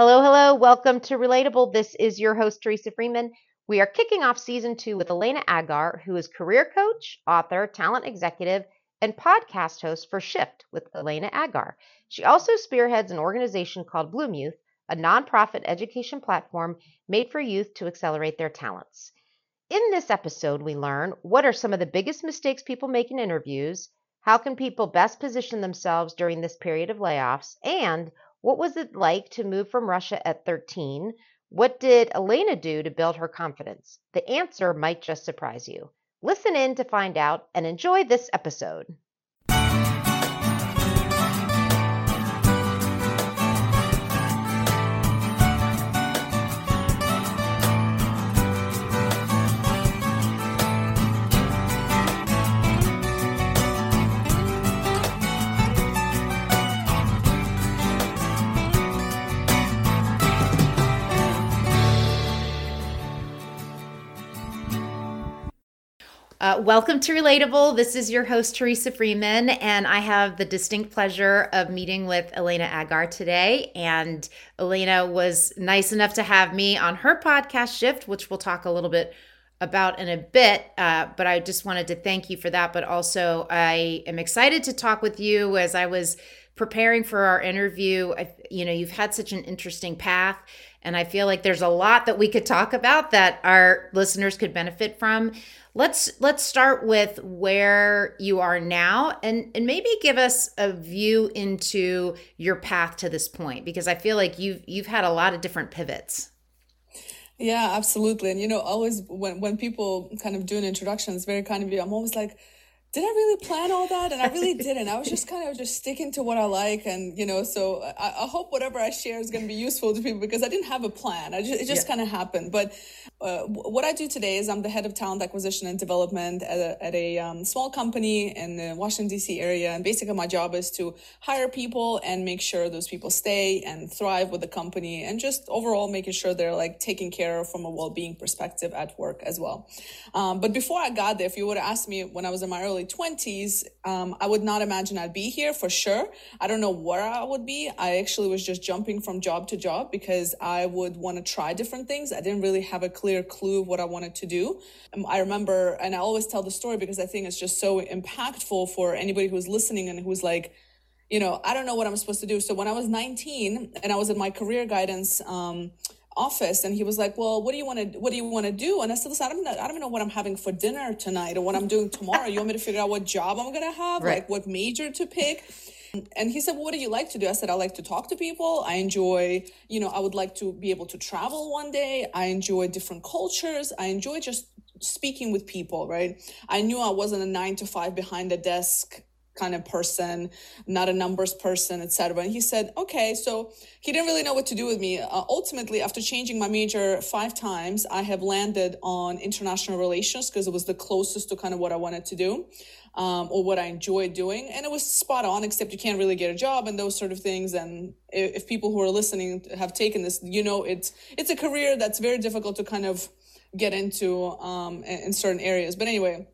Hello, hello. Welcome to Relatable. This is your host, Teresa Freeman. We are kicking off season two with Elena Agar, who is career coach, author, talent executive, and podcast host for Shift with Elena Agar. She also spearheads an organization called Bloom Youth, a nonprofit education platform made for youth to accelerate their talents. In this episode, we learn what are some of the biggest mistakes people make in interviews, how can people best position themselves during this period of layoffs, and what was it like to move from Russia at 13? What did Elena do to build her confidence? The answer might just surprise you. Listen in to find out and enjoy this episode. Uh, welcome to Relatable. This is your host, Teresa Freeman, and I have the distinct pleasure of meeting with Elena Agar today. And Elena was nice enough to have me on her podcast, Shift, which we'll talk a little bit about in a bit. Uh, but I just wanted to thank you for that. But also, I am excited to talk with you as I was preparing for our interview. I, you know, you've had such an interesting path. And I feel like there's a lot that we could talk about that our listeners could benefit from. Let's let's start with where you are now and and maybe give us a view into your path to this point because I feel like you've you've had a lot of different pivots. Yeah, absolutely. And you know, always when when people kind of do an introduction, it's very kind of you. I'm always like, did I really plan all that? And I really didn't. I was just kind of just sticking to what I like. And, you know, so I, I hope whatever I share is going to be useful to people because I didn't have a plan. I just, it just yeah. kind of happened. But uh, what I do today is I'm the head of talent acquisition and development at a, at a um, small company in the Washington, D.C. area. And basically my job is to hire people and make sure those people stay and thrive with the company and just overall making sure they're like taken care of from a well-being perspective at work as well. Um, but before I got there, if you would have asked me when I was in my early early 20s, um, I would not imagine I'd be here for sure. I don't know where I would be. I actually was just jumping from job to job because I would want to try different things. I didn't really have a clear clue of what I wanted to do. Um, I remember, and I always tell the story because I think it's just so impactful for anybody who's listening and who's like, you know, I don't know what I'm supposed to do. So when I was 19 and I was in my career guidance, um, office and he was like well what do you want to what do you want to do? And i said listen i don't know i don't even know what i'm having for dinner tonight or what i'm doing tomorrow. You want me to figure out what job i'm gonna have right. like what major to pick? And he said well, what do you like to do? I said i like to talk to people. I enjoy you know i would like to be able to travel one day. I enjoy different cultures. I enjoy just speaking with people right? I knew i wasn't a nine to five behind the desk kind of person, not a numbers person, etc. And he said, okay, so he didn't really know what to do with me. Uh, ultimately, after changing my major five times, I have landed on international relations because it was the closest to kind of what I wanted to do. Um, or what I enjoyed doing. And it was spot on, except you can't really get a job and those sort of things. And if, if people who are listening have taken this, you know, it's, it's a career that's very difficult to kind of get into um, in certain areas. But anyway,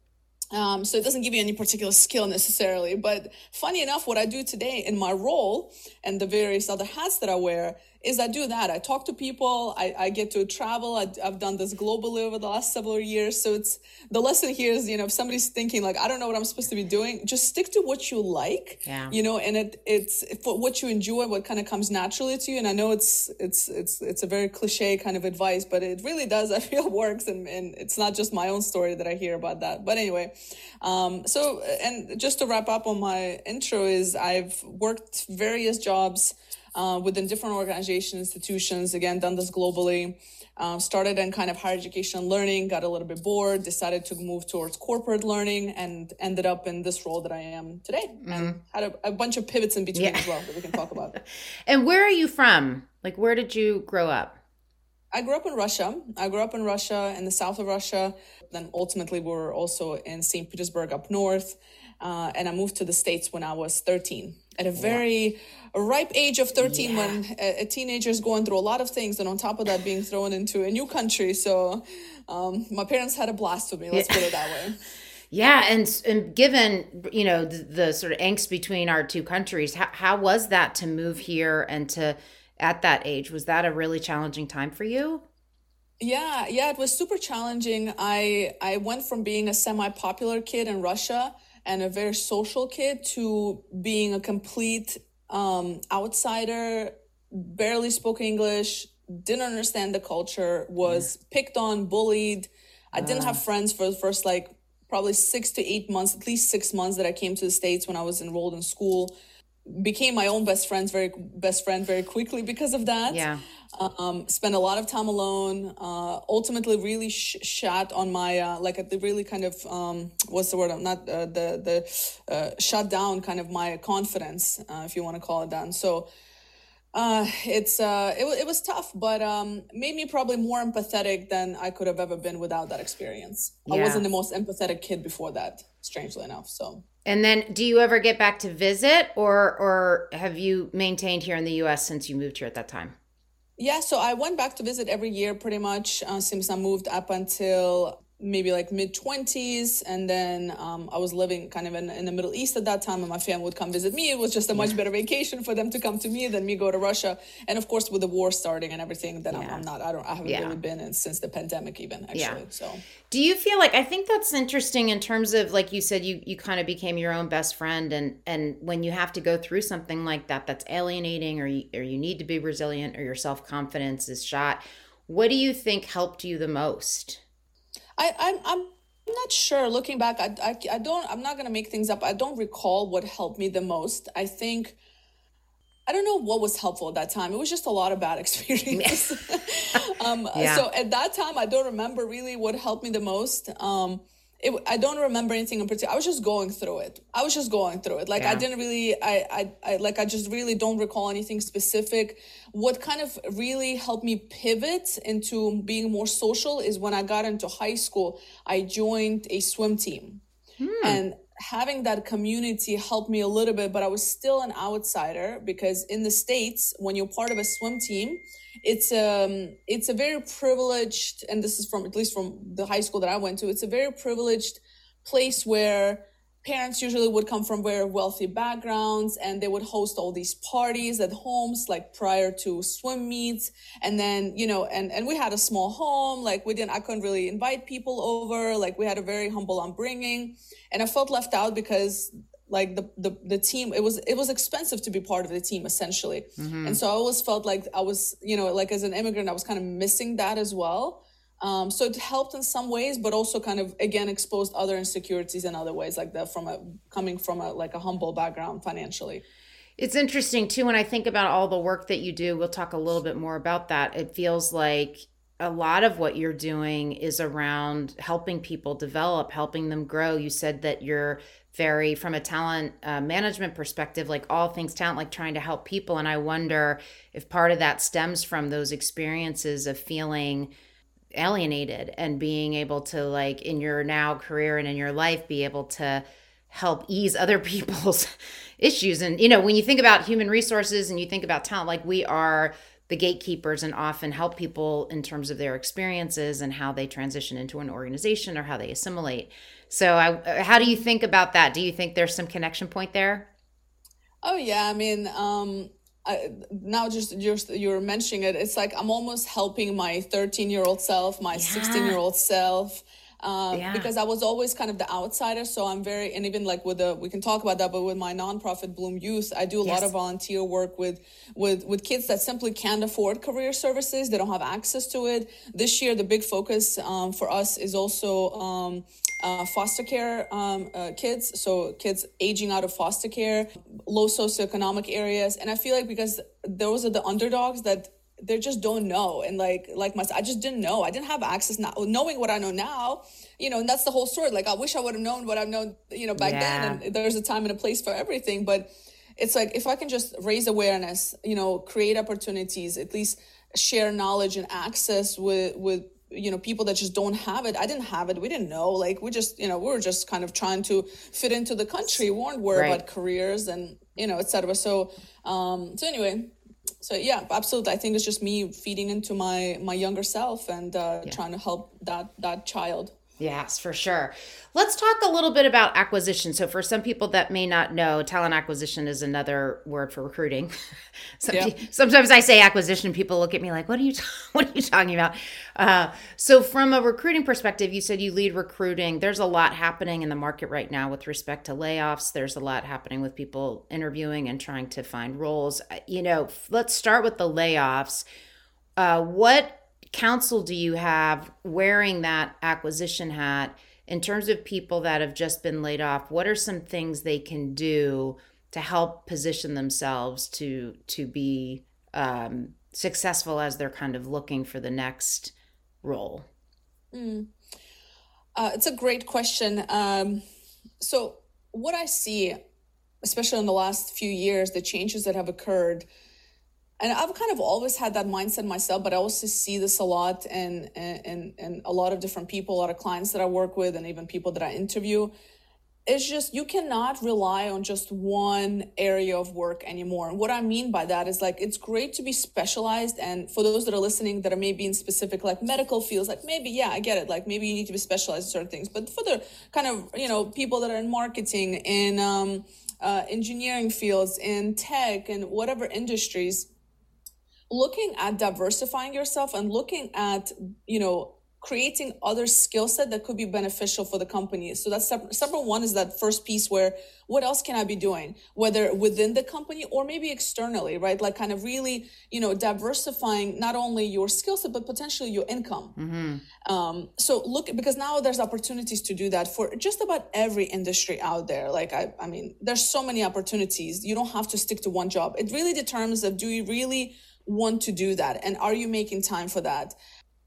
um, so it doesn't give you any particular skill necessarily. But funny enough, what I do today in my role and the various other hats that I wear is I do that. I talk to people. I, I get to travel. I, have done this globally over the last several years. So it's the lesson here is, you know, if somebody's thinking like, I don't know what I'm supposed to be doing, just stick to what you like, yeah. you know, and it, it's for what you enjoy, what kind of comes naturally to you. And I know it's, it's, it's, it's a very cliche kind of advice, but it really does, I feel works. And, and it's not just my own story that I hear about that. But anyway, um, so, and just to wrap up on my intro is I've worked various jobs uh, within different organizations, institutions, again, done this globally. Um, started in kind of higher education learning, got a little bit bored, decided to move towards corporate learning, and ended up in this role that I am today. Mm-hmm. And had a, a, bunch of pivots in between yeah. as well that we can talk about. and where are you from? Like, where did you grow up? I grew up in Russia. I grew up in Russia, in the south of Russia. Then ultimately, we were also in St. Petersburg up north. Uh, and I moved to the States when I was 13 at a very yeah. ripe age of 13 yeah. when a, a, teenager is going through a lot of things and on top of that being thrown into a new country so um, my parents had a blast with me let's yeah. put it that way yeah and and given you know the, the, sort of angst between our two countries how, how was that to move here and to at that age. Was that a really challenging time for you? Yeah, yeah, it was super challenging. I I went from being a semi-popular kid in Russia and a very social kid to being a complete um, outsider, barely spoke English, didn't understand the culture, was yeah. picked on, bullied. I didn't have friends for the first like probably six to eight months, at least six months that I came to the States when I was enrolled in school became my own best friends very best friend very quickly because of that yeah um spent a lot of time alone. Uh ultimately really sh- shot on my uh like the really kind of um what's the word? I'm not uh, the the uh shut down kind of my confidence uh, if you want to call it that. And so uh it's uh it, it was tough but um made me probably more empathetic than i could have ever been without that experience. Yeah. i wasn't the most empathetic kid before that strangely enough so. And then do you ever get back to visit or or have you maintained here in the US since you moved here at that time? Yeah, so I went back to visit every year pretty much uh, since I moved up until maybe like mid 20s and then um, i was living kind of in, in the middle east at that time and my family would come visit me it was just a much better vacation for them to come to me than me go to russia and of course with the war starting and everything then yeah. I'm, I'm, not i don't i haven't yeah. really been in since the pandemic even actually yeah. so do you feel like i think that's interesting in terms of like you said you you kind of became your own best friend and and when you have to go through something like that that's alienating or you, or you need to be resilient or your self-confidence is shot what do you think helped you the most I, I'm, I'm not sure. Looking back, I, I, I don't, I'm not going to make things up. I don't recall what helped me the most. I think, I don't know what was helpful at that time. It was just a lot of bad experience. um, yeah. So at that time, I don't remember really what helped me the most. Um, it, I don't remember anything in particular. I was just going through it. I was just going through it. Like yeah. I didn't really, I, I, I, like I just really don't recall anything specific. What kind of really helped me pivot into being more social is when I got into high school. I joined a swim team, hmm. and having that community helped me a little bit, but I was still an outsider because in the States, when you're part of a swim team, it's um it's a very privileged, and this is from at least from the high school that I went to, it's a very privileged place where parents usually would come from very wealthy backgrounds and they would host all these parties at homes like prior to swim meets. And then you know and and we had a small home like we didn't i couldn't really invite people over like we had a very humble upbringing. And i felt left out because like the, the the team it was it was expensive to be part of the team essentially. Mm-hmm. and so i always felt like i was you know like as an immigrant i was kind of missing that as well um, so it helped in some ways, but also kind of again exposed other insecurities in other ways, like that from a coming from a like a humble background financially. It's interesting too when I think about all the work that you do. We'll talk a little bit more about that. It feels like a lot of what you're doing is around helping people develop, helping them grow. You said that you're very, from a talent uh, management perspective, like all things talent, like trying to help people. And I wonder if part of that stems from those experiences of feeling alienated and being able to like in your now career and in your life be able to help ease other people's issues. And you know when you think about human resources and you think about talent like we are the gatekeepers and often help people in terms of their experiences and how they transition into an organization or how they assimilate. So I, how do you think about that? Do you think there's some connection point there? Oh yeah. I mean um I, now just you're, you're mentioning it it's like i'm almost helping my 13 year old self my 16 yeah. year old self um, yeah. because I was always kind of the outsider. So I'm very, and even like with the, we can talk about that, but with my nonprofit Bloom Youth, I do a yes. lot of volunteer work with, with, with kids that simply can't afford career services. They don't have access to it. This year, the big focus um, for us is also um, uh, foster care um, uh, kids, so kids aging out of foster care, low socioeconomic areas, and I feel like because those are the underdogs that they just don't know, and like like myself, I just didn't know. I didn't have access now, knowing what I know now. You know, and that's the whole story. Like I wish I would have known what I've known, you know, back yeah. then. And there's a time and a place for everything, but it's like if I can just raise awareness, you know, create opportunities, at least share knowledge and access with with you know people that just don't have it i didn't have it we didn't know like we just you know we were just kind of trying to fit into the country we weren't worried right. about careers and you know etc so um so anyway so yeah absolutely i think it's just me feeding into my my younger self and uh yeah. trying to help that that child Yes, for sure. Let's talk a little bit about acquisition. So, for some people that may not know, talent acquisition is another word for recruiting. Sometimes I say acquisition, people look at me like, "What are you? what are you talking about?" Uh, so, from a recruiting perspective, you said you lead recruiting. There's a lot happening in the market right now with respect to layoffs. There's a lot happening with people interviewing and trying to find roles. Uh, you know, let's start with the layoffs. Uh, what counsel do you have wearing that acquisition hat in terms of people that have just been laid off? What are some things they can do to help position themselves to to be um, successful as they're kind of looking for the next role? Mm. Uh, it's a great question. Um, so, what I see, especially in the last few years, the changes that have occurred and I've kind of always had that mindset myself, but I also see this a lot and and and a lot of different people, a lot of clients that I work with, and even people that I interview. It's just you cannot rely on just one area of work anymore. And what I mean by that is like it's great to be specialized. And for those that are listening that are maybe in specific like medical fields, like maybe yeah, I get it. Like maybe you need to be specialized in certain things. But for the kind of you know people that are in marketing, in um, uh, engineering fields, in tech, and whatever industries looking at diversifying yourself and looking at you know creating other skill set that could be beneficial for the company. So that's step, step one is that first piece where what else can i be doing? Whether within the company or maybe externally right? Like kind of really you know diversifying not only your skill set but potentially your income. Mm-hmm. um, so look because now there's opportunities to do that for just about every industry out there. Like i i mean there's so many opportunities. You don't have to stick to one job. It really determines of do you really want to do that? And are you making time for that?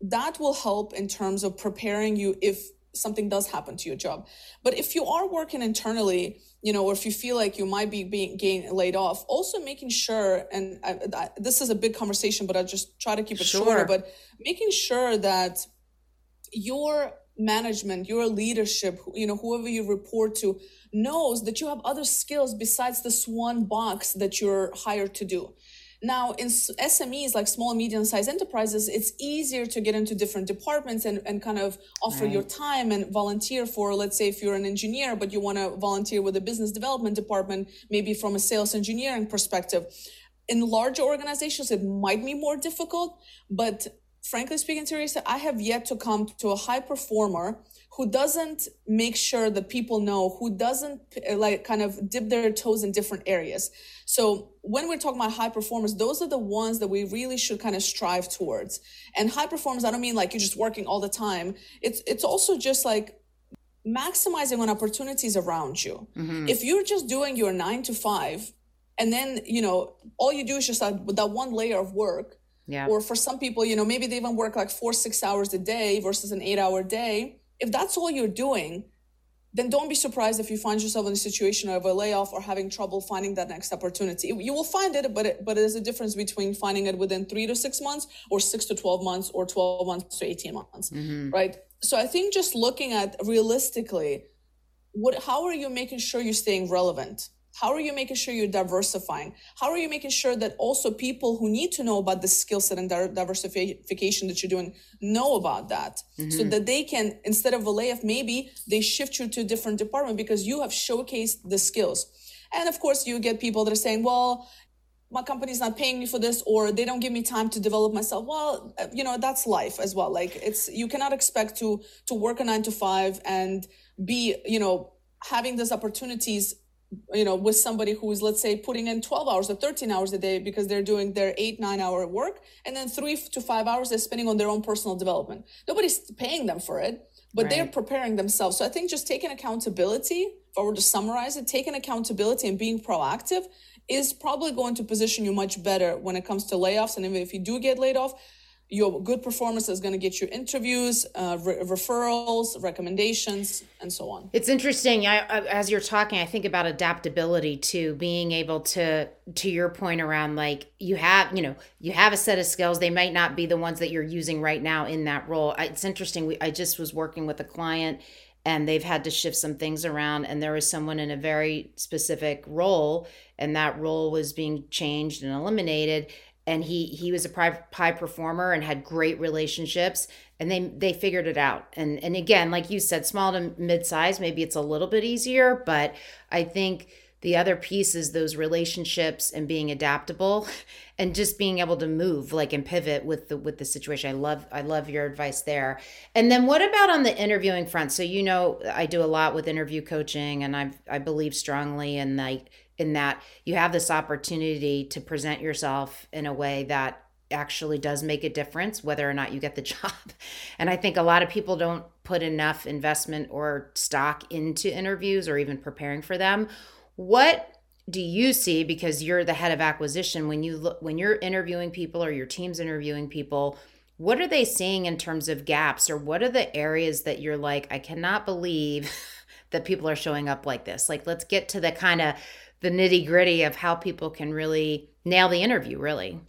That will help in terms of preparing you if something does happen to your job. But if you are working internally you know or if you feel like you might be being getting laid off also making sure and I, I, this is a big conversation but i just try to keep it sure. shorter but making sure that your management your leadership you know whoever you report to knows that you have other skills besides this one box that you're hired to do now, in SMEs, like small medium sized enterprises, it's easier to get into different departments and, and kind of offer right. your time and volunteer for, let's say, if you're an engineer, but you want to volunteer with a business development department, maybe from a sales engineering perspective. In larger organizations, it might be more difficult, but frankly speaking, Teresa, I have yet to come to a high performer who doesn't make sure that people know, who doesn't eh, like kind of dip their toes in different areas. So when we're talking about high performers, those are the ones that we really should kind of strive towards. And high performers, I don't mean like you're just working all the time. It's it's also just like maximizing on opportunities around you. Mm-hmm. If you're just doing your nine to five, and then you know all you do is just that, that one layer of work. Yeah. Or for some people, you know, maybe they even work like four, six hours a day versus an eight hour day if that's all you're doing, then don't be surprised if you find yourself in a situation of a layoff or having trouble finding that next opportunity. You will find it, but it, but there's a difference between finding it within three to six months or six to 12 months or 12 months to 18 months, mm-hmm. right? So I think just looking at realistically, what, how are you making sure you're staying relevant? How are you making sure you're diversifying? How are you making sure that also people who need to know about the skill set and diversification that you're doing know about that mm-hmm. so that they can, instead of a layoff, maybe they shift you to a different department because you have showcased the skills. And of course, you get people that are saying, well, my company's not paying me for this or they don't give me time to develop myself well you know that's life as well like it's you cannot expect to to work a 9 to 5 and be you know having these opportunities you know with somebody who's let's say putting in 12 hours or 13 hours a day because they're doing their eight nine hour work and then three to five hours they're spending on their own personal development. Nobody's paying them for it but right. they're preparing themselves. So i think just taking accountability if i were to summarize it taking accountability and being proactive is probably going to position you much better when it comes to layoffs. And even if you do get laid off your good performance is going to get you interviews, uh, re- referrals, recommendations, and so on. It's interesting. I, I, as you're talking, I think about adaptability too, being able to, to your point around like you have, you know, you have a set of skills. They might not be the ones that you're using right now in that role. It's interesting. We, I just was working with a client and they've had to shift some things around and there was someone in a very specific role and that role was being changed and eliminated and he he was a high performer and had great relationships and they they figured it out. And and again like you said small to mid-size maybe it's a little bit easier but i think the other piece is those relationships and being adaptable and just being able to move like and pivot with the with the situation. I love i love your advice there. And then what about on the interviewing front? So you know i do a lot with interview coaching and i i believe strongly in like in that you have this opportunity to present yourself in a way that actually does make a difference whether or not you get the job. And I think a lot of people don't put enough investment or stock into interviews or even preparing for them. What do you see because you're the head of acquisition when you look when you're interviewing people or your team's interviewing people, what are they seeing in terms of gaps or what are the areas that you're like I cannot believe that people are showing up like this? Like let's get to the kind of the nitty gritty of how people can really nail the interview, really.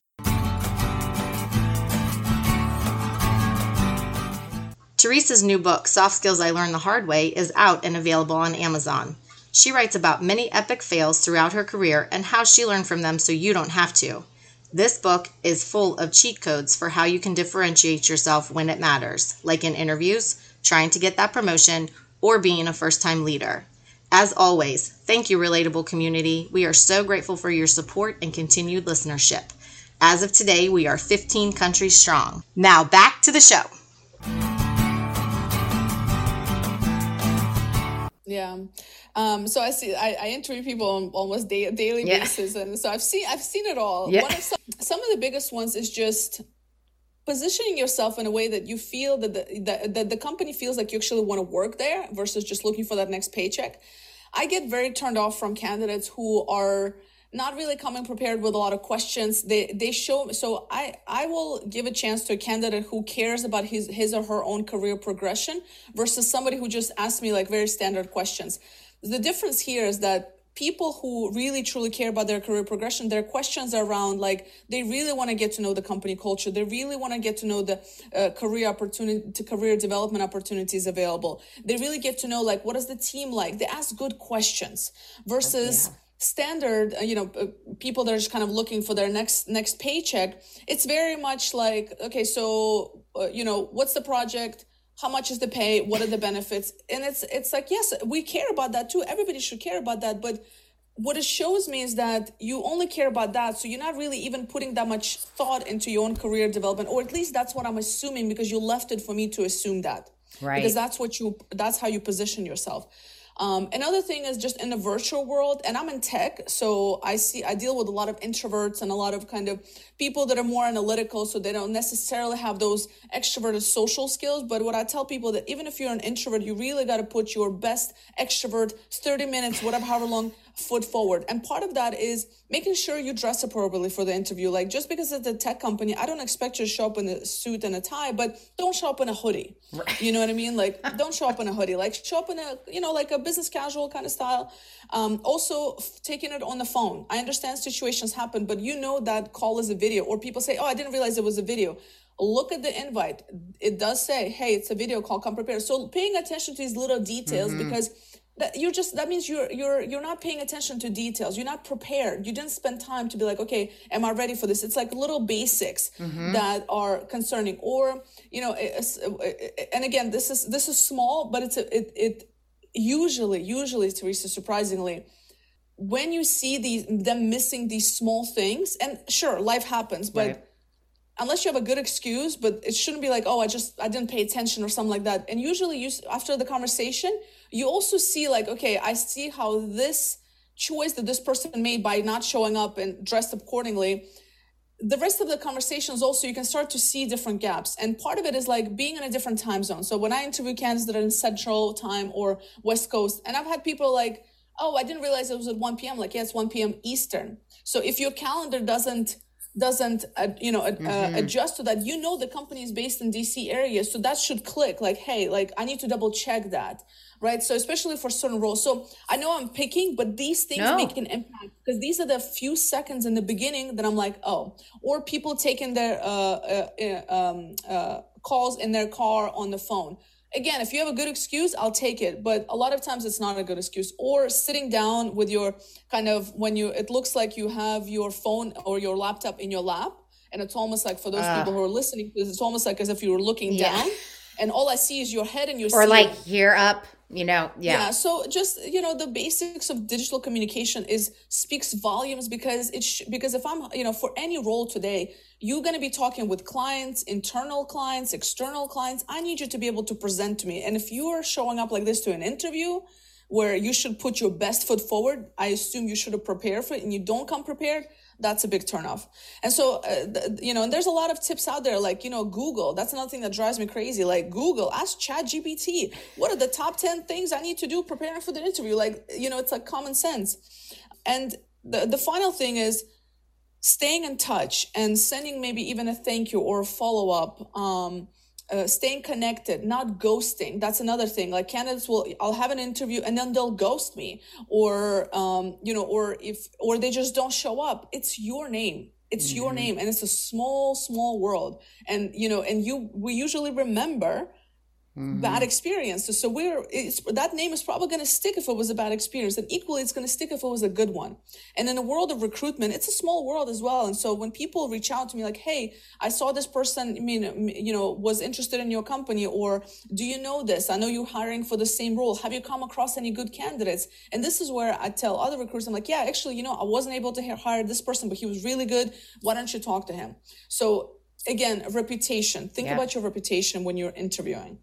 Teresa's new book, Soft Skills I Learned the Hard Way, is out and available on Amazon. She writes about many epic fails throughout her career and how she learned from them so you don't have to. This book is full of cheat codes for how you can differentiate yourself when it matters, like in interviews, trying to get that promotion, or being a first time leader. As always, thank you, Relatable Community. We are so grateful for your support and continued listenership. As of today, we are 15 countries strong. Now back to the show. Yeah. Um, so I see, I, I interview people on almost day, daily yeah. basis, and so I've seen, I've seen it all. Yeah. One of some, some of the biggest ones is just positioning yourself in a way that you feel that the, that, that the company feels like you actually want to work there versus just looking for that next paycheck. I get very turned off from candidates who are not really coming prepared with a lot of questions. They they show so I I will give a chance to a candidate who cares about his his or her own career progression versus somebody who just asks me like very standard questions. The difference here is that people who really truly care about their career progression their questions are around like they really want to get to know the company culture. They really want to get to know the uh, career opportunity to career development opportunities available. They really get to know like what is the team like? They ask good questions versus yeah. standard uh, you know uh, people that are just kind of looking for their next next paycheck. It's very much like okay so uh, you know what's the project how much is the pay what are the benefits? And it's it's like yes we care about that too. Everybody should care about that. But what it shows me is that you only care about that. So you're not really even putting that much thought into your own career development or at least that's what i'm assuming because you left it for me to assume that. Right. Because that's what you that's how you position yourself um, another thing is just in the virtual world, and I'm in tech, so I see I deal with a lot of introverts and a lot of kind of people that are more analytical, so they don't necessarily have those extroverted social skills. But what I tell people that even if you're an introvert, you really got to put your best extrovert 30 minutes, whatever, however long foot forward. And part of that is making sure you dress appropriately for the interview. Like just because it's a tech company, I don't expect you to show up in a suit and a tie, but don't show up in a hoodie. Right. You know what I mean? Like don't show up in a hoodie. Like show up in a, you know, like a business casual kind of style. Um, also f- taking it on the phone. I understand situations happen, but you know that call is a video or people say, oh, I didn't realize it was a video look at the invite. It does say, hey, it's a video call, come prepared. So paying attention to these little details mm-hmm. because that you're just that means you're you're you're not paying attention to details. You're not prepared. You didn't spend time to be like okay am i ready for this? It's like little basics mm-hmm. that are concerning. Or you know and again this is this is small but it's a, it it usually usually teresa surprisingly when you see these them missing these small things and sure life happens but right. unless you have a good excuse but it shouldn't be like oh i just i didn't pay attention or something like that. And usually you after the conversation you also see like okay i see how this choice that this person made by not showing up and dressed accordingly the rest of the conversations also you can start to see different gaps. And part of it is like being in a different time zone. So when i interview candidates that are in central time or west coast and i've had people like oh i didn't realize it was at 1 p.m like yeah it's 1 p.m eastern. So if your calendar doesn't doesn't uh, you know uh, mm-hmm. adjust to that you know the company is based in dc area so that should click like hey like i need to double check that right so especially for certain roles so i know i'm picking but these things no. make an impact because these are the few seconds in the beginning that i'm like oh or people taking their uh, uh, uh um, uh, calls in their car on the phone again, if you have a good excuse, I'll take it. But a lot of times it's not a good excuse. Or sitting down with your kind of when you, it looks like you have your phone or your laptop in your lap. and it's almost like for those uh, people who are listening it's almost like as if you were looking yeah. down and all I see is your head and your or like here up you know yeah. yeah so just you know the basics of digital communication is speaks volumes because it's sh- because if i'm you know for any role today you're going to be talking with clients internal clients external clients. I need you to be able to present to me. And if you are showing up like this to an interview where you should put your best foot forward i assume you should have prepared for it. And you don't come prepared that's a big turnoff. And so, uh, th- you know, and there's a lot of tips out there, like, you know, Google. That's another thing that drives me crazy. Like, Google, ask Chat GPT, what are the top 10 things I need to do preparing for the interview? Like, you know, it's like common sense. And the, the final thing is, staying in touch and sending maybe even a thank you or a follow up um, uh, staying connected, not ghosting. That's another thing. Like candidates will, I'll have an interview and then they'll ghost me, or um, you know, or if, or they just don't show up. It's your name. It's mm-hmm. your name, and it's a small, small world. And you know, and you, we usually remember Mm-hmm. bad experiences. So we're that name is probably going to stick if it was a bad experience, and equally it's going to stick if it was a good one. And in the world of recruitment, it's a small world as well. And so when people reach out to me like, "Hey, I saw this person, I mean, you know, was interested in your company, or do you know this? I know you're hiring for the same role. Have you come across any good candidates?" And this is where I tell other recruiters, I'm like, "Yeah, actually, you know, I wasn't able to hire this person, but he was really good. Why don't you talk to him?" So again, reputation. Think yeah. about your reputation when you're interviewing.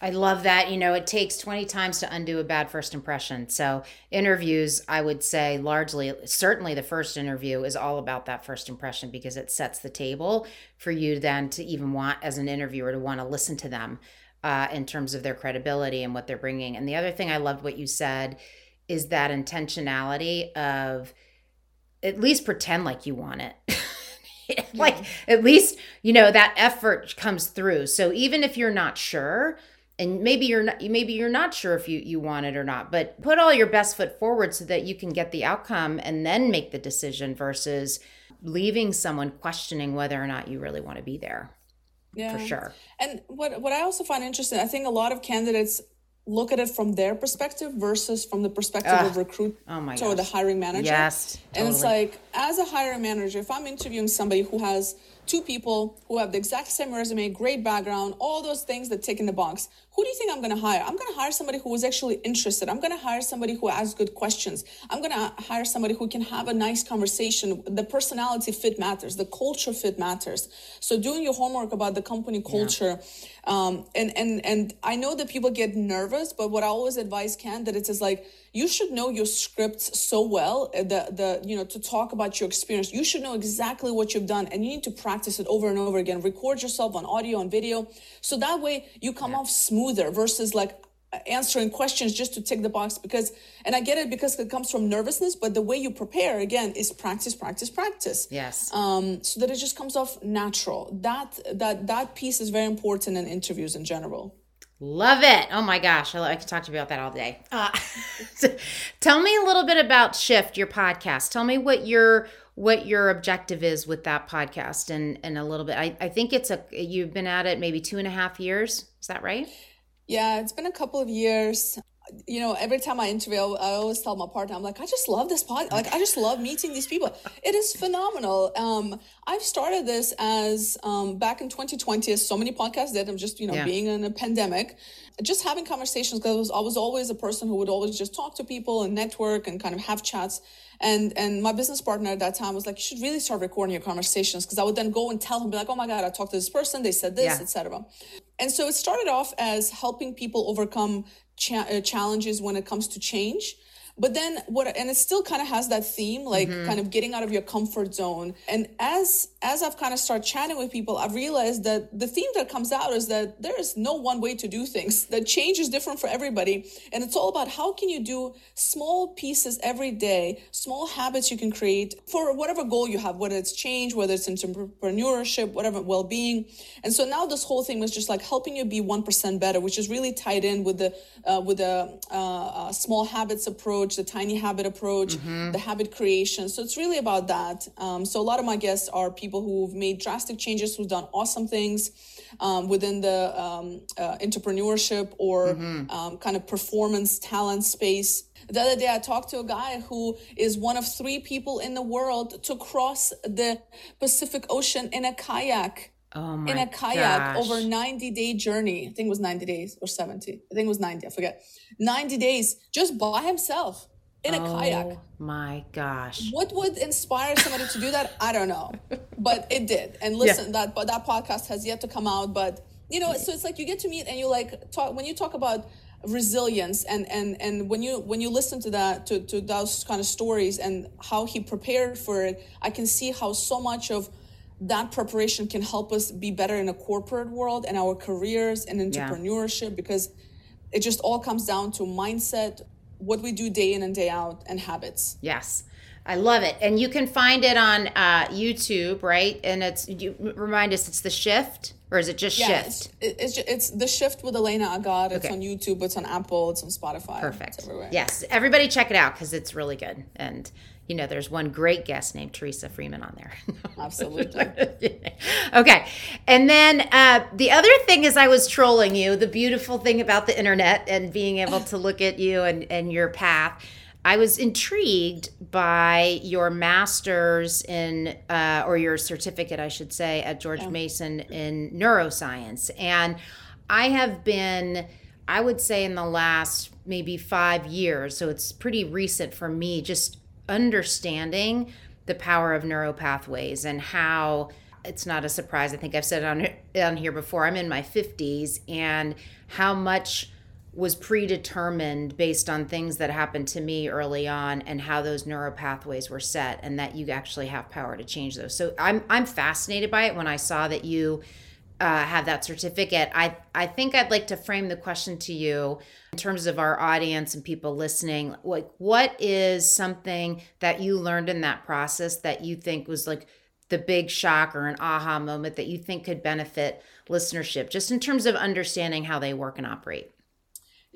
I love that. You know, it takes 20 times to undo a bad first impression. So, interviews, I would say largely, certainly the first interview is all about that first impression because it sets the table for you then to even want, as an interviewer, to want to listen to them uh, in terms of their credibility and what they're bringing. And the other thing I loved what you said is that intentionality of at least pretend like you want it. like, at least, you know, that effort comes through. So, even if you're not sure, and maybe you're not maybe you're not sure if you you want it or not but put all your best foot forward so that you can get the outcome and then make the decision versus leaving someone questioning whether or not you really want to be there yeah for sure and what what i also find interesting i think a lot of candidates look at it from their perspective versus from the perspective Ugh. of recruit oh my or the hiring manager yes totally. and it's like as a hiring manager if i'm interviewing somebody who has two people who have the exact same resume, great background, all those things that tick in the box. Who do you think I'm going to hire? I'm going to hire somebody who is actually interested. I'm going to hire somebody who asks good questions. I'm going to hire somebody who can have a nice conversation. The personality fit matters. The culture fit matters. So doing your homework about the company culture. Yeah. Um, and, and, and I know that people get nervous, but what I always advise candidates is like, you should know your scripts so well uh, the the you know to talk about your experience. You should know exactly what you've done and you need to practice it over and over again. Record yourself on audio and video so that way you come yeah. off smoother versus like answering questions just to tick the box because and i get it because it comes from nervousness but the way you prepare again is practice practice practice. Yes. Um so that it just comes off natural. That that that piece is very important in interviews in general Love it. Oh my gosh. I, love, I could talk to you about that all day. Uh, tell me a little bit about Shift, your podcast. Tell me what your what your objective is with that podcast and and a little bit. I, I think it's a you've been at it maybe two and a half years. Is that right? Yeah, it's been a couple of years you know, every time I interview, I always tell my partner, I'm like, I just love this podcast. Like, I just love meeting these people. It is phenomenal. Um, I've started this as um, back in 2020, as so many podcasts did. I'm just, you know, yeah. being in a pandemic, just having conversations because I was, I was always a person who would always just talk to people and network and kind of have chats. And and my business partner at that time was like, you should really start recording your conversations because I would then go and tell him, be like, oh my god, I talked to this person, they said this, yeah. etc. And so it started off as helping people overcome cha- uh, challenges when it comes to change but then what and it still kind of has that theme like mm-hmm. kind of getting out of your comfort zone. And as as i've kind of started chatting with people i've realized that the theme that comes out is that there is no one way to do things. That change is different for everybody. And it's all about how can you do small pieces every day small habits you can create for whatever goal you have whether it's change whether it's entrepreneurship whatever well-being. And so now this whole thing was just like helping you be 1% better which is really tied in with the uh, with the uh, uh, small habits approach approach, the tiny habit approach, mm-hmm. the habit creation. So it's really about that. Um, so a lot of my guests are people who've made drastic changes, who've done awesome things um, within the um, uh, entrepreneurship or mm-hmm. Um, kind of performance talent space. The other day, I talked to a guy who is one of three people in the world to cross the Pacific Ocean in a kayak. Oh in a kayak gosh. over 90 day journey. I think it was 90 days or 70. I think it was 90. I forget. 90 days just by himself in a oh kayak. My gosh. What would inspire somebody to do that? I don't know, but it did. And listen, yeah. that but that podcast has yet to come out. But you know, so it's like you get to meet and you like talk when you talk about resilience and and and when you when you listen to that to to those kind of stories and how he prepared for it, I can see how so much of that preparation can help us be better in a corporate world and our careers and entrepreneurship yeah. because it just all comes down to mindset what we do day in and day out and habits yes I love it, and you can find it on uh, YouTube, right? And it's you remind us it's the shift, or is it just yeah, shift? It's, it's, it's the shift with Elena Agar. It's okay. on YouTube. It's on Apple. It's on Spotify. Perfect. Yes, everybody check it out because it's really good, and you know, there's one great guest named Teresa Freeman on there. Absolutely. okay. And then uh, the other thing is, I was trolling you. The beautiful thing about the internet and being able to look at you and, and your path. I was intrigued by your master's in, uh, or your certificate, I should say, at George yeah. Mason in neuroscience. And I have been, I would say, in the last maybe five years, so it's pretty recent for me, just understanding the power of neuropathways and how it's not a surprise. I think I've said it on, on here before. I'm in my 50s and how much was predetermined based on things that happened to me early on and how those neuropathways were set and that you actually have power to change those. So I'm I'm fascinated by it when I saw that you uh, have that certificate, I I think I'd like to frame the question to you in terms of our audience and people listening. Like, what is something that you learned in that process that you think was like the big shock or an aha moment that you think could benefit listenership, just in terms of understanding how they work and operate?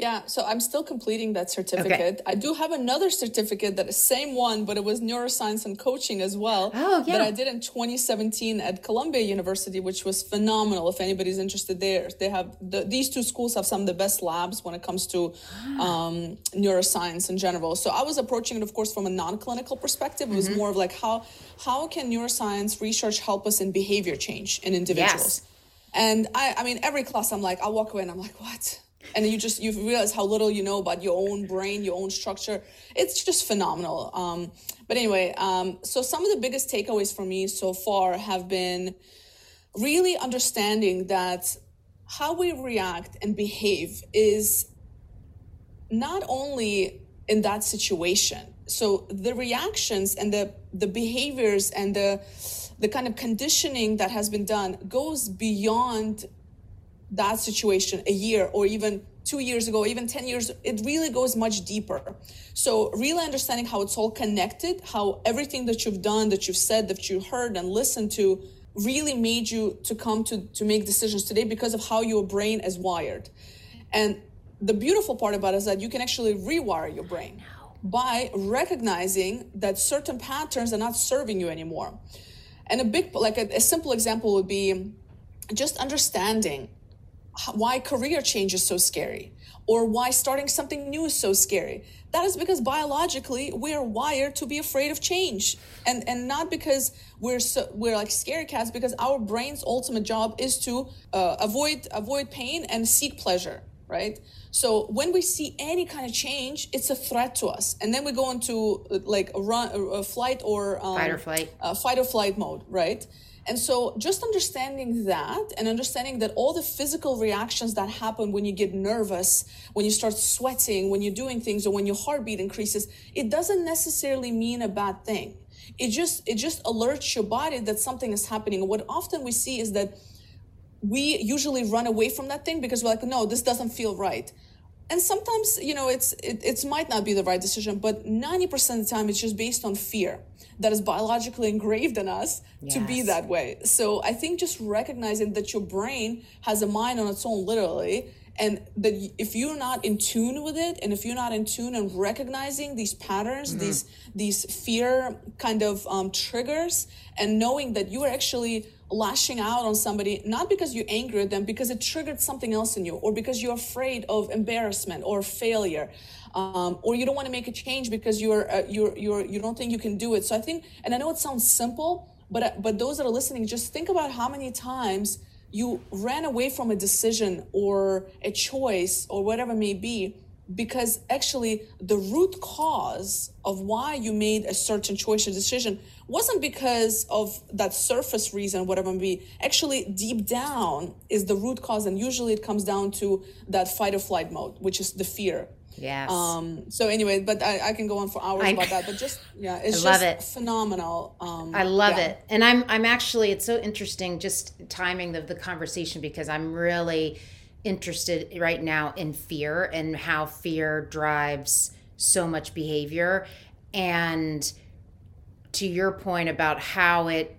Yeah, so I'm still completing that certificate. Okay. I do have another certificate that is same one, but it was neuroscience and coaching as well. Oh, yeah. That I did in 2017 at Columbia University, which was phenomenal. If anybody's interested there, they have the, these two schools have some of the best labs when it comes to ah. um, neuroscience in general. So I was approaching it, of course, from a non-clinical perspective. It was mm-hmm. more of like how how can neuroscience research help us in behavior change in individuals? Yes. And I, I mean, every class I'm like, I walk away and I'm like, what? And then you just you realize how little you know about your own brain your own structure. It's just phenomenal. Um, but anyway um, so some of the biggest takeaways for me so far have been really understanding that how we react and behave is not only in that situation. So the reactions and the the behaviors and the the kind of conditioning that has been done goes beyond that situation a year or even two years ago, even 10 years, it really goes much deeper. So, really understanding how it's all connected, how everything that you've done, that you've said, that you heard and listened to really made you to come to, to make decisions today because of how your brain is wired. And the beautiful part about it is that you can actually rewire your brain by recognizing that certain patterns are not serving you anymore. And a big, like a, a simple example would be just understanding why career change is so scary or why starting something new is so scary. That is because biologically we're wired to be afraid of change and and not because we're so we're like scary cats because our brain's ultimate job is to uh, avoid avoid pain and seek pleasure right so when we see any kind of change it's a threat to us and then we go into like a run a flight or um, fight or flight uh, fight or flight mode right and so just understanding that and understanding that all the physical reactions that happen when you get nervous, when you start sweating, when you're doing things or when your heartbeat increases, it doesn't necessarily mean a bad thing. It just it just alerts your body that something is happening. what often we see is that we usually run away from that thing because we're like, no, this doesn't feel right and sometimes you know it's it, it might not be the right decision but 90% of the time it's just based on fear that is biologically engraved in us yes. to be that way so i think just recognizing that your brain has a mind on its own literally and that if you're not in tune with it and if you're not in tune and recognizing these patterns mm-hmm. these these fear kind of um, triggers and knowing that you are actually lashing out on somebody not because you angered them because it triggered something else in you or because you're afraid of embarrassment or failure um, or you don't want to make a change because you're uh, you're you're you don't think you can do it. So i think and i know it sounds simple but uh, but those that are listening just think about how many times you ran away from a decision or a choice or whatever may be because actually the root cause of why you made a certain choice or decision wasn't because of that surface reason whatever it be actually deep down is the root cause and usually it comes down to that fight or flight mode which is the fear Yes. Um, so anyway, but I, I can go on for hours I, about that. But just yeah, it's I love it. phenomenal. Um, I love yeah. it, and I'm I'm actually it's so interesting just timing of the conversation because I'm really interested right now in fear and how fear drives so much behavior, and to your point about how it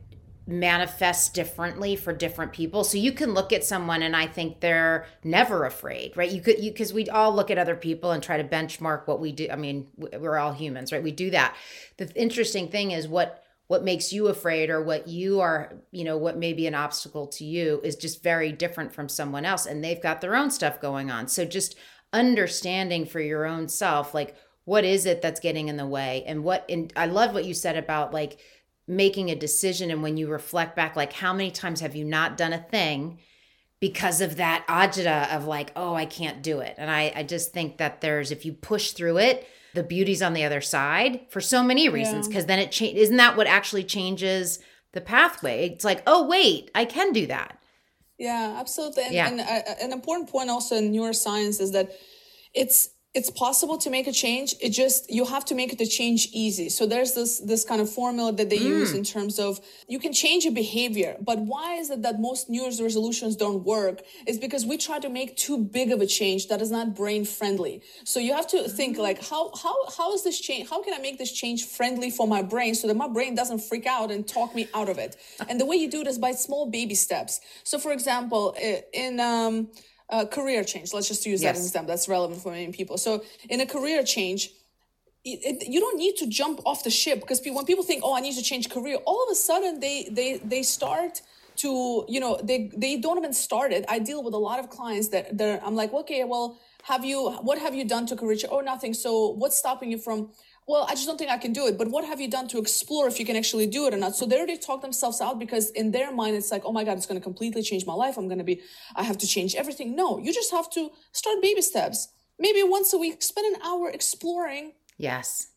manifests differently for different people. So you can look at someone and I think they're never afraid, right? You could you cuz we all look at other people and try to benchmark what we do. I mean, we're all humans, right? We do that. The interesting thing is what what makes you afraid or what you are, you know, what may be an obstacle to you is just very different from someone else and they've got their own stuff going on. So just understanding for your own self like what is it that's getting in the way? And what and I love what you said about like making a decision and when you reflect back like how many times have you not done a thing because of that agita of like oh i can't do it? And i i just think that there's if you push through it the beauty's on the other side for so many reasons because yeah. then it change isn't that what actually changes the pathway? It's like oh wait i can do that. Yeah absolutely. And, yeah. and uh, an important point also in neuroscience is that it's it's possible to make a change. It just you have to make the change easy. So there's this this kind of formula that they mm. use in terms of you can change a behavior but why is it that most new year's resolutions don't work? Is because we try to make too big of a change that is not brain friendly. So you have to think like how how how is this change how can i make this change friendly for my brain so that my brain doesn't freak out and talk me out of it? And the way you do it is by small baby steps. So for example in um uh, career change. Let's just use yes. that example. That's relevant for many people. So in a career change, it, it, you don't need to jump off the ship because when people think, "Oh, I need to change career," all of a sudden they they they start to you know they they don't even start it. I deal with a lot of clients that they're I'm like, okay, well, have you what have you done to career? Change? Oh, nothing. So what's stopping you from? Well, I just don't think I can do it. But what have you done to explore if you can actually do it or not? So they already talk themselves out because in their mind, it's like, oh my God, it's going to completely change my life. I'm going to be, I have to change everything. No, you just have to start baby steps. Maybe once a week, spend an hour exploring. Yes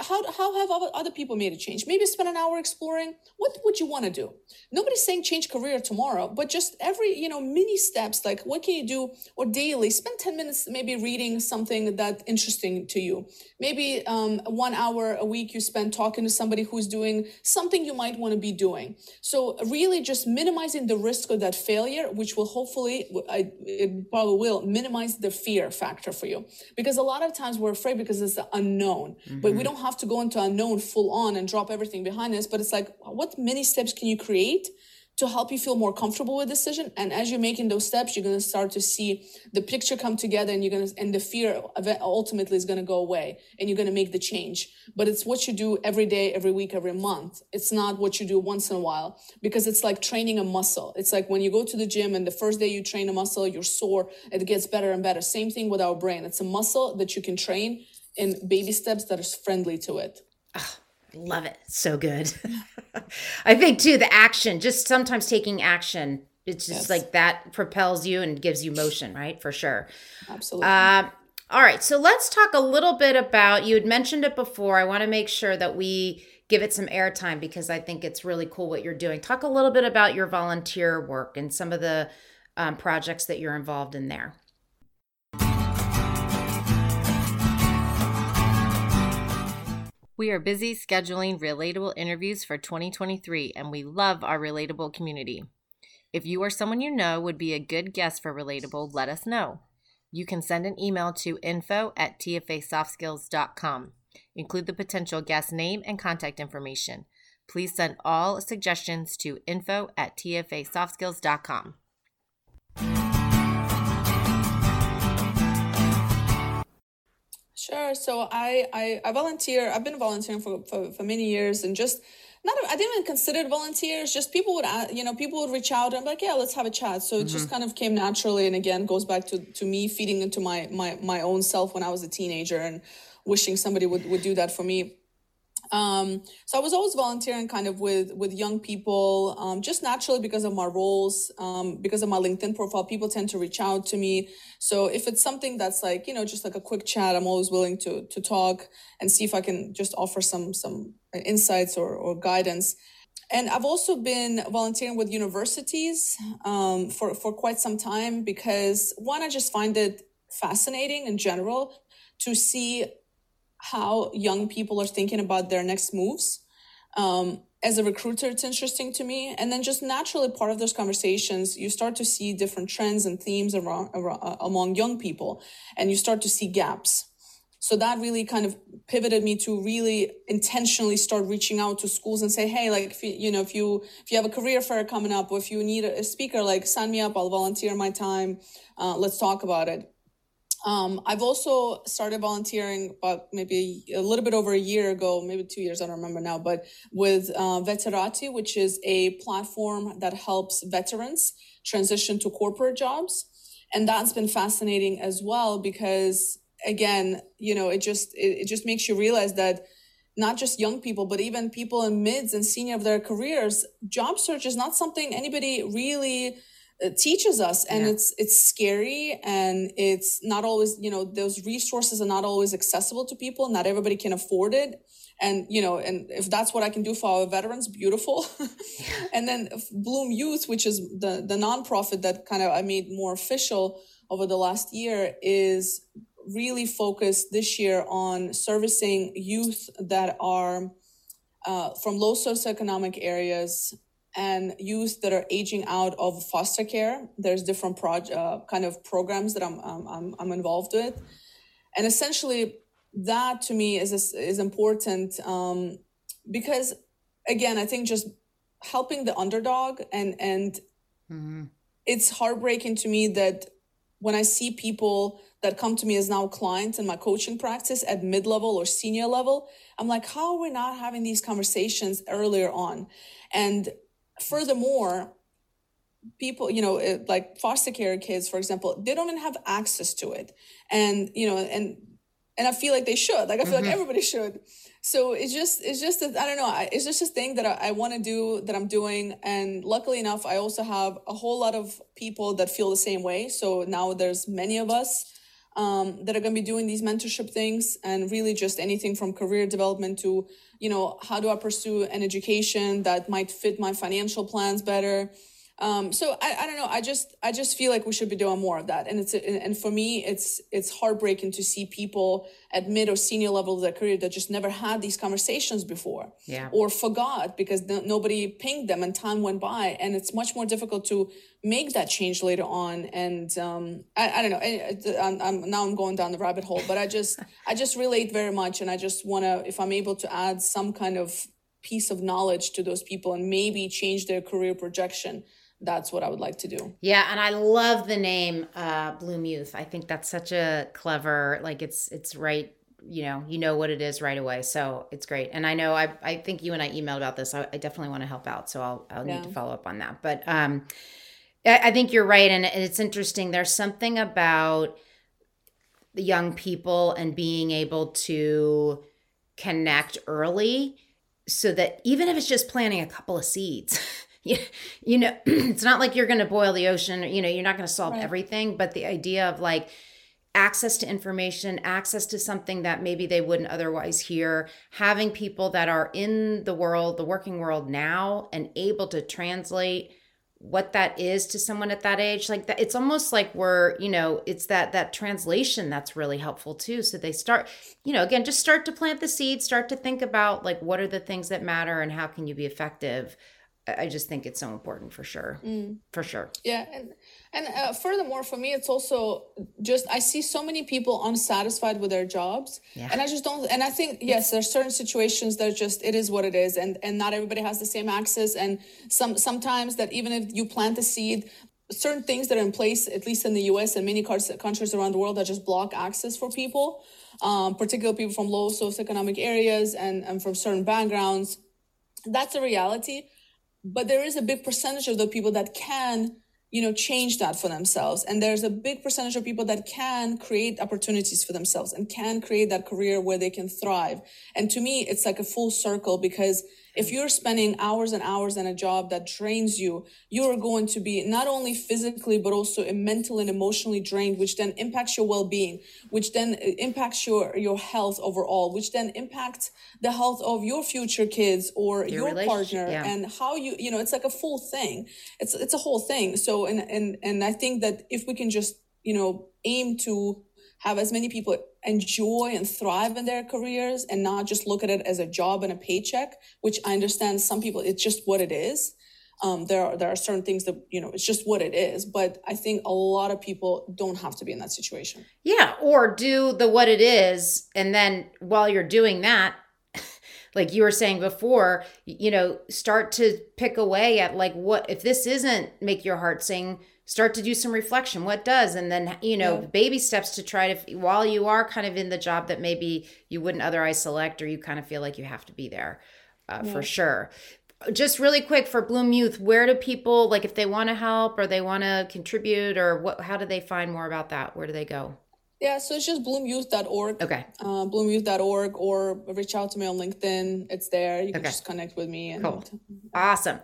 how how have other people made a change? Maybe spend an hour exploring. What would you want to do? Nobody's saying change career tomorrow but just every you know mini steps like what can you do? Or daily spend 10 minutes maybe reading something that interesting to you. Maybe um, one hour a week you spend talking to somebody who's doing something you might want to be doing. So really just minimizing the risk of that failure which will hopefully I, it probably will minimize the fear factor for you. Because a lot of times we're afraid because it's the unknown. Mm-hmm. but we don't have to go into unknown full on and drop everything behind us but it's like what many steps can you create to help you feel more comfortable with decision? And as you're making those steps you're going to start to see the picture come together and you're going to and the fear ultimately is going to go away and you're going to make the change. But it's what you do every day every week every month. It's not what you do once in a while because it's like training a muscle. It's like when you go to the gym and the first day you train a muscle you're sore it gets better and better. Same thing with our brain. It's a muscle that you can train in baby steps that is friendly to it. Oh, love it. So good. I think too the action, just sometimes taking action, it's just yes. like that propels you and gives you motion, right? For sure. Absolutely. Uh, all right, so let's talk a little bit about you had mentioned it before. I want to make sure that we give it some airtime because I think it's really cool what you're doing. Talk a little bit about your volunteer work and some of the um, projects that you're involved in there. We are busy scheduling relatable interviews for 2023, and we love our relatable community. If you or someone you know would be a good guest for Relatable, let us know. You can send an email to info at tfasoftskills.com. Include the potential guest name and contact information. Please send all suggestions to info at tfasoftskills.com. Sure. So I, I, I volunteer. I've been volunteering for, for, for many years and just not, I didn't even consider it volunteers. Just people would, you know, people would reach out and be like, yeah, let's have a chat. So it mm-hmm. just kind of came naturally. And again, goes back to, to me feeding into my, my, my own self when I was a teenager and wishing somebody would, would do that for me. Um, so I was always volunteering kind of with with young people, um, just naturally because of my roles, um, because of my LinkedIn profile. People tend to reach out to me. So if it's something that's like you know just like a quick chat, I'm always willing to to talk and see if I can just offer some some insights or or guidance. And I've also been volunteering with universities um, for for quite some time because one, I just find it fascinating in general to see how young people are thinking about their next moves. Um, as a recruiter, it's interesting to me. And then just naturally part of those conversations, you start to see different trends and themes around, around, uh, among young people, and you start to see gaps. So that really kind of pivoted me to really intentionally start reaching out to schools and say, hey, like if you, you know, if you if you have a career fair coming up, or if you need a speaker, like sign me up. I'll volunteer my time. Uh, let's talk about it. Um, I've also started volunteering about maybe a, little bit over a year ago, maybe two years, I don't remember now, but with uh, Veterati, which is a platform that helps veterans transition to corporate jobs. And that's been fascinating as well because again, you know, it just it, it just makes you realize that not just young people, but even people in mids and senior of their careers, job search is not something anybody really it teaches us and yeah. it's it's scary and it's not always you know those resources are not always accessible to people not everybody can afford it and you know and if that's what i can do for our veterans beautiful and then bloom youth which is the the nonprofit that kind of i made more official over the last year is really focused this year on servicing youth that are uh, from low socioeconomic areas and youth that are aging out of foster care. There's different uh, kind of programs that I'm, I'm, I'm involved with. And essentially, that to me is, is important um, because, again, I think just helping the underdog and, and mm-hmm. it's heartbreaking to me that when I see people that come to me as now clients in my coaching practice at mid level or senior level, I'm like, how are we not having these conversations earlier on? And furthermore, people, you know, like foster care kids, for example, they don't even have access to it. And, you know, and, and I feel like they should, like, I feel mm-hmm. like everybody should. So it's just, it's just, I don't know. It's just a thing that I, I want to do that I'm doing. And luckily enough, I also have a whole lot of people that feel the same way. So now there's many of us um, that are going to be doing these mentorship things and really just anything from career development to you know how do i pursue an education that might fit my financial plans better um, so I, I don't know. I just i just feel like we should be doing more of that. And it's and for me it's it's heartbreaking to see people at mid or senior level of their career that just never had these conversations before yeah. or forgot because nobody pinged them and time went by. And it's much more difficult to make that change later on. And um, I, I don't know. I, I'm, I'm, now i'm going down the rabbit hole but i just i just relate very much. And i just want to if i'm able to add some kind of piece of knowledge to those people and maybe change their career projection that's what I would like to do. Yeah, and I love the name uh, Bloom Youth. I think that's such a clever, like it's it's right. You know, you know what it is right away, so it's great. And I know I I think you and I emailed about this. I, I definitely want to help out, so I'll I'll yeah. need to follow up on that. But um, I, I think you're right, and it's interesting. There's something about the young people and being able to connect early so that even if it's just planting a couple of seeds you, you know it's not like you're going to boil the ocean you know you're not going to solve right. everything but the idea of like access to information access to something that maybe they wouldn't otherwise hear having people that are in the world the working world now and able to translate what that is to someone at that age like that it's almost like we're you know it's that that translation that's really helpful too so they start you know again just start to plant the seed start to think about like what are the things that matter and how can you be effective I just think it's so important for sure, mm. for sure. Yeah, and and uh, furthermore, for me, it's also just I see so many people unsatisfied with their jobs, yeah. and I just don't. And I think yes, there's certain situations that just it is what it is, and and not everybody has the same access, and some sometimes that even if you plant the seed, certain things that are in place, at least in the US and many countries around the world, that just block access for people, um, particularly people from low socioeconomic areas and, and from certain backgrounds. That's a reality. But there is a big percentage of the people that can you know change that for themselves. And there's a big percentage of people that can create opportunities for themselves and can create that career where they can thrive. And to me it's like a full circle because if you're spending hours and hours in a job that drains you, you're going to be not only physically, but also mentally and emotionally drained, which then impacts your well-being, which then uh, impacts your, your health overall, which then impacts the health of your future kids or your, your partner yeah. and how you, you know, it's like a full thing. It's, it's a whole thing. So, and, and, and I think that if we can just, you know, aim to have as many people enjoy and thrive in their careers and not just look at it as a job and a paycheck, which I understand some people, it's just what it is. Um, there are there are certain things that you know it's just what it is but i think a lot of people don't have to be in that situation yeah or do the what it is and then while you're doing that like you were saying before you know start to pick away at like what if this isn't make your heart sing start to do some reflection what does and then you know yeah. baby steps to try to while you are kind of in the job that maybe you wouldn't otherwise select or you kind of feel like you have to be there uh, yeah. for sure just really quick for bloom youth where do people like if they want to help or they want to contribute or what how do they find more about that where do they go yeah, so it's just bloomyouth.org. Okay. Uh, bloomyouth.org or reach out to me on LinkedIn. It's there. You can okay. just connect with me. And, cool. Awesome.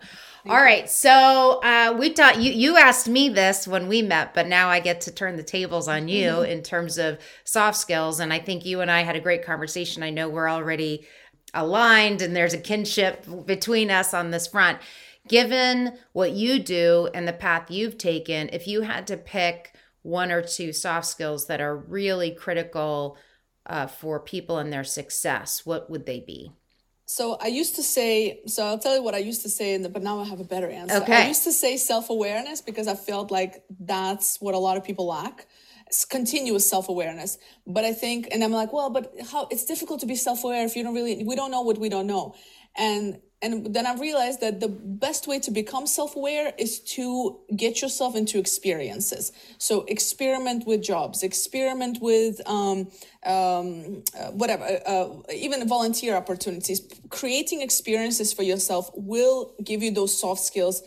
All you. So uh, we taught you, you asked me this when we met, but now I get to turn the tables on you mm-hmm. in terms of soft skills. And I think you and I had a great conversation. I know we're already aligned and there's a kinship between us on this front. Given what you do and the path you've taken, if you had to pick one or two soft skills that are really critical uh, for people and their success, what would they be? So I used to say, so I'll tell you what I used to say, the, but now I have a better answer. Okay. I used to say self awareness because I felt like that's what a lot of people lack it's continuous self awareness. But I think, and I'm like, well, but how it's difficult to be self aware if you don't really, we don't know what we don't know. And and then I realized that the best way to become self aware is to get yourself into experiences. So experiment with jobs, experiment with um, um, uh, whatever, uh, uh, even volunteer opportunities. Creating experiences for yourself will give you those soft skills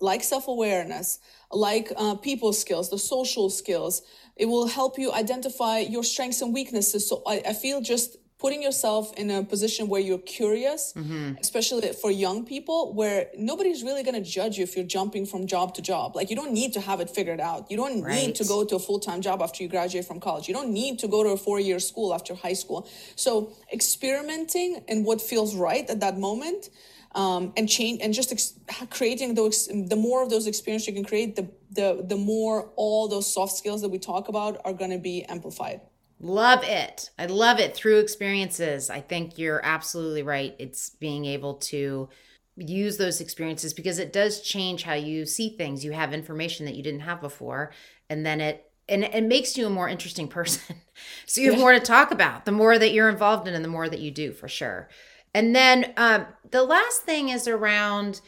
like self awareness, like uh, people skills, the social skills. It will help you identify your strengths and weaknesses. So I, I feel just putting yourself in a position where you're curious, mm-hmm. especially for young people, where nobody's really going to judge you if you're jumping from job to job. Like you don't need to have it figured out. You don't right. need to go to a full time job after you graduate from college. You don't need to go to a four year school after high school. So experimenting in what feels right at that moment. Um, and change and just ex- creating those the more of those experiences you can create the the the more all those soft skills that we talk about are going to be amplified Love it. I love it through experiences. I think you're absolutely right. It's being able to use those experiences because it does change how you see things. You have information that you didn't have before, and then it and it makes you a more interesting person. so you have yeah. more to talk about. The more that you're involved in, and the more that you do, for sure. And then um, the last thing is around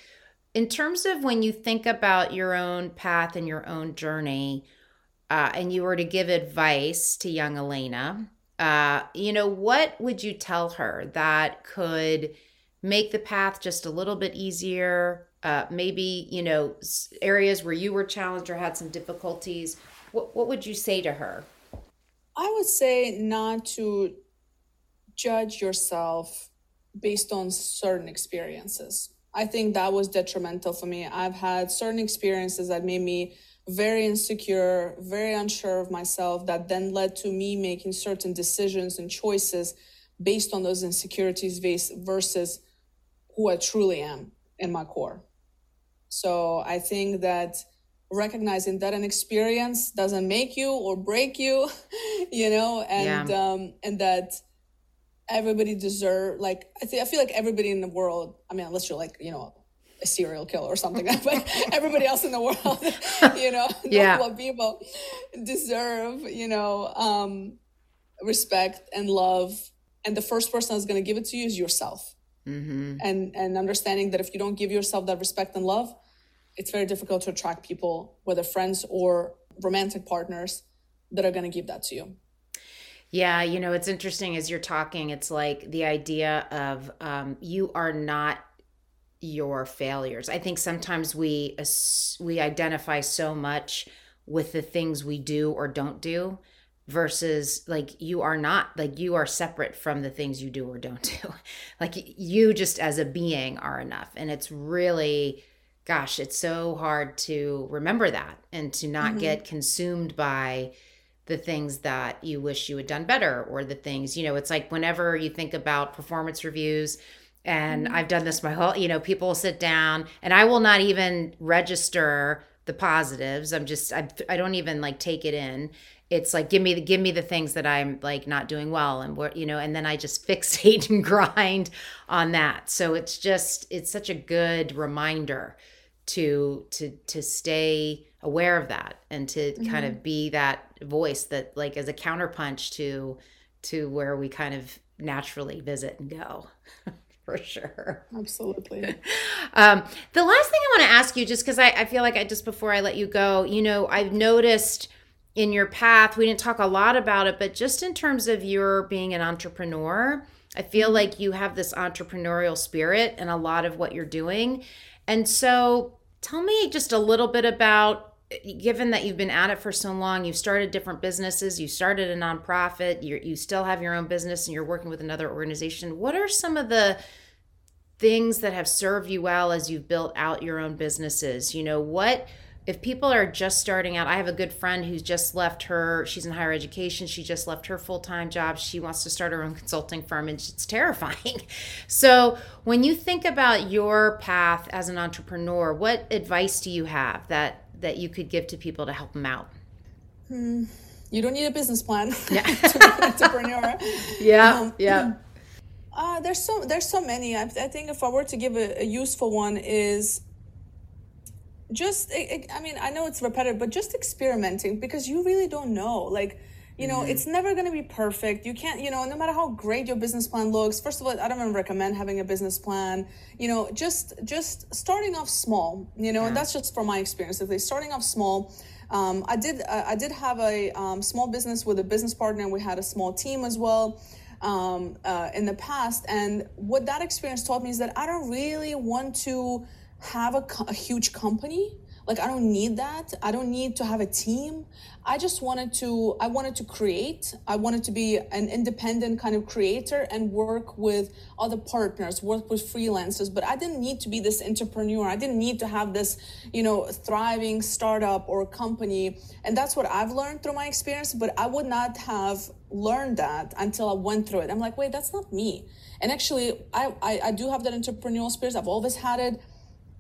in terms of when you think about your own path and your own journey uh, and you were to give advice to young Elena, uh, you know, what would you tell her that could make the path just a little bit easier? Uh, maybe, you know, areas where you were challenged or had some difficulties. What, what would you say to her? I would say not to judge yourself based on certain experiences. I think that was detrimental for me. I've had certain experiences that made me very insecure, very unsure of myself, that then led to me making certain decisions and choices based on those insecurities versus who I truly am in my core. So I think that recognizing that an experience doesn't make you or break you, you know, and yeah. um, and that everybody deserve like I think I feel like everybody in the world. I mean, unless you're like you know a serial killer or something but everybody else in the world you know yeah. what people deserve you know um respect and love and the first person that's going to give it to you is yourself mm-hmm. and and understanding that if you don't give yourself that respect and love it's very difficult to attract people, whether friends or romantic partners, that are going to give that to you. Yeah, you know, it's interesting as you're talking, it's like the idea of um, you are not your failures. I think sometimes we we identify so much with the things we do or don't do versus like you are not like you are separate from the things you do or don't do. like you just as a being are enough and it's really gosh, it's so hard to remember that and to not mm-hmm. get consumed by the things that you wish you had done better or the things, you know, it's like whenever you think about performance reviews, and mm-hmm. I've done this my whole, you know, people will sit down and I will not even register the positives. I'm just, I, I don't even like take it in. It's like, give me the, give me the things that I'm like not doing well and what, you know, and then I just fixate and grind on that. So it's just, it's such a good reminder to, to, to stay aware of that and to mm-hmm. kind of be that voice that like as a counterpunch to, to where we kind of naturally visit and go. for sure. Absolutely. um, the last thing I want to ask you, just because I, I feel like I just before I let you go, you know, I've noticed in your path, we didn't talk a lot about it, but just in terms of your being an entrepreneur, I feel mm-hmm. like you have this entrepreneurial spirit in a lot of what you're doing. And so tell me just a little bit about given that you've been at it for so long, you've started different businesses, you started a nonprofit, you you still have your own business and you're working with another organization. What are some of the things that have served you well as you've built out your own businesses? You know, what if people are just starting out, I have a good friend who's just left her, she's in higher education, she just left her full time job. She wants to start her own consulting firm, and it's terrifying. So, when you think about your path as an entrepreneur, what advice do you have that that you could give to people to help them out? Hmm. You don't need a business plan yeah. to be an entrepreneur. yeah, um, yeah. Uh, there's so there's so many. I, I, think if I were to give a, a useful one is just I mean I know it's repetitive, but just experimenting because you really don't know. Like you know, mm-hmm. it's never going to be perfect. You can't, you know, no matter how great your business plan looks. First of all, I don't even recommend having a business plan. You know, just just starting off small. You know, yeah. and that's just from my experience. At least starting off small. Um, I did uh, I did have a um, small business with a business partner, and we had a small team as well. Um, uh, in the past, and what that experience taught me is that I don't really want to have a, a huge company like i don't need that. I don't need to have a team. I just wanted to i wanted to create. I wanted to be an independent kind of creator and work with other partners work with freelancers. But i didn't need to be this entrepreneur. I didn't need to have this you know thriving startup or company. And that's what i've learned through my experience but i would not have learned that until i went through it. I'm like wait that's not me. And actually i i, I do have that entrepreneurial spirit. I've always had it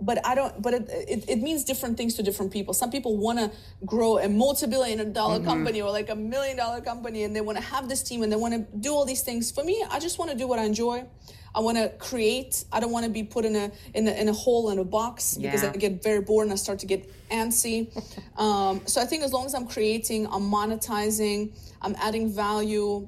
but I don't. But it, it, it, means different things to different people. Some people want to grow a multi-billion dollar mm-hmm. company or like a million dollar company, and they want to have this team and they want to do all these things. For me, I just want to do what I enjoy. I want to create. I don't want to be put in a in a, in a hole in a box yeah. because I get very bored and I start to get antsy. um, so I think as long as I'm creating, I'm monetizing, I'm adding value.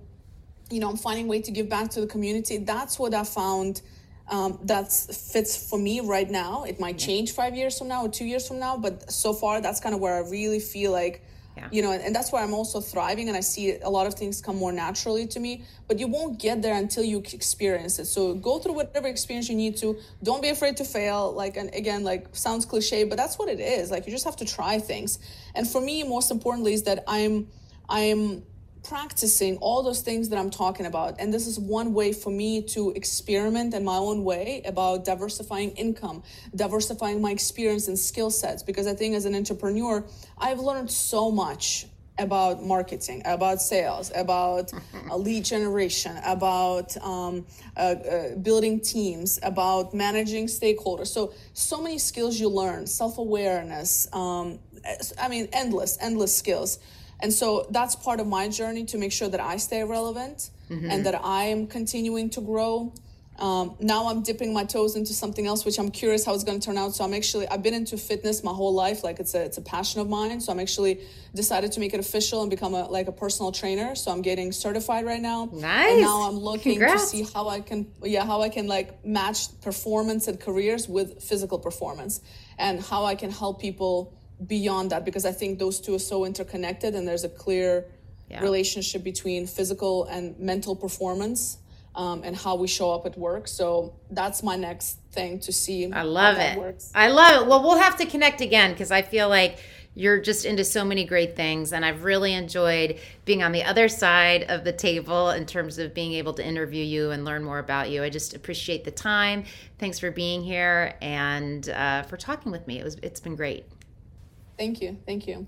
You know, I'm finding a way to give back to the community. That's what I found um, that fits for me right now. It might change five years from now or two years from now, but so far that's kind of where I really feel like, yeah. you know, and that's where I'm also thriving and I see a lot of things come more naturally to me. But you won't get there until you experience it. So go through whatever experience you need to. Don't be afraid to fail. Like, and again, like sounds cliche, but that's what it is. Like you just have to try things. And for me, most importantly, is that I'm, I'm practicing all those things that I'm talking about. And this is one way for me to experiment in my own way about diversifying income, diversifying my experience and skill sets. Because I think as an entrepreneur, I've learned so much about marketing, about sales, about uh, lead generation, about um, uh, uh, building teams, about managing stakeholders. So, so many skills you learn, self awareness. Um, I mean, endless, endless skills. And so that's part of my journey to make sure that I stay relevant mm-hmm. and that I am continuing to grow. Um, now I'm dipping my toes into something else, which I'm curious how it's going to turn out. So I'm actually I've been into fitness my whole life, like it's a it's a passion of mine. So I'm actually decided to make it official and become a like a personal trainer. So I'm getting certified right now. Nice. And now I'm looking Congrats. to see how I can yeah how I can like match performance and careers with physical performance and how I can help people beyond that because I think those two are so interconnected and there's a clear Yeah. relationship between physical and mental performance um, and how we show up at work. So that's my next thing to see. I love how it. Works. I love it. Well, we'll have to connect again because I feel like you're just into so many great things. And I've really enjoyed being on the other side of the table in terms of being able to interview you and learn more about you. I just appreciate the time. Thanks for being here and uh, for talking with me. It was, it's been great. Thank you. Thank you.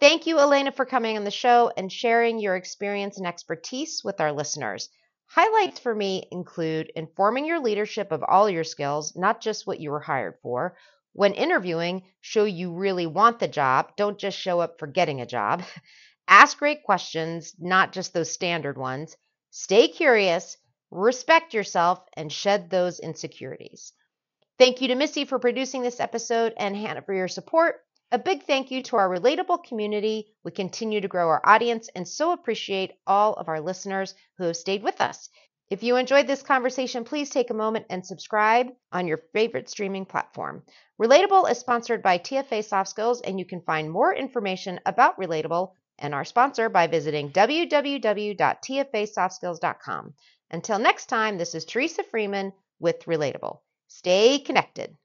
Thank you, Elena, for coming on the show and sharing your experience and expertise with our listeners. Highlights for me include informing your leadership of all your skills, not just what you were hired for. When interviewing, show you really want the job, don't just show up for getting a job. Ask great questions, not just those standard ones. Stay curious, respect yourself, and shed those insecurities. Thank you to Missy for producing this episode and Hannah for your support. A big thank you to our relatable community. We continue to grow our audience and so appreciate all of our listeners who have stayed with us. If you enjoyed this conversation, please take a moment and subscribe on your favorite streaming platform. Relatable is sponsored by TFA Soft Skills, and you can find more information about Relatable and our sponsor by visiting www.tfasoftskills.com. Until next time, this is Teresa Freeman with Relatable. Stay connected.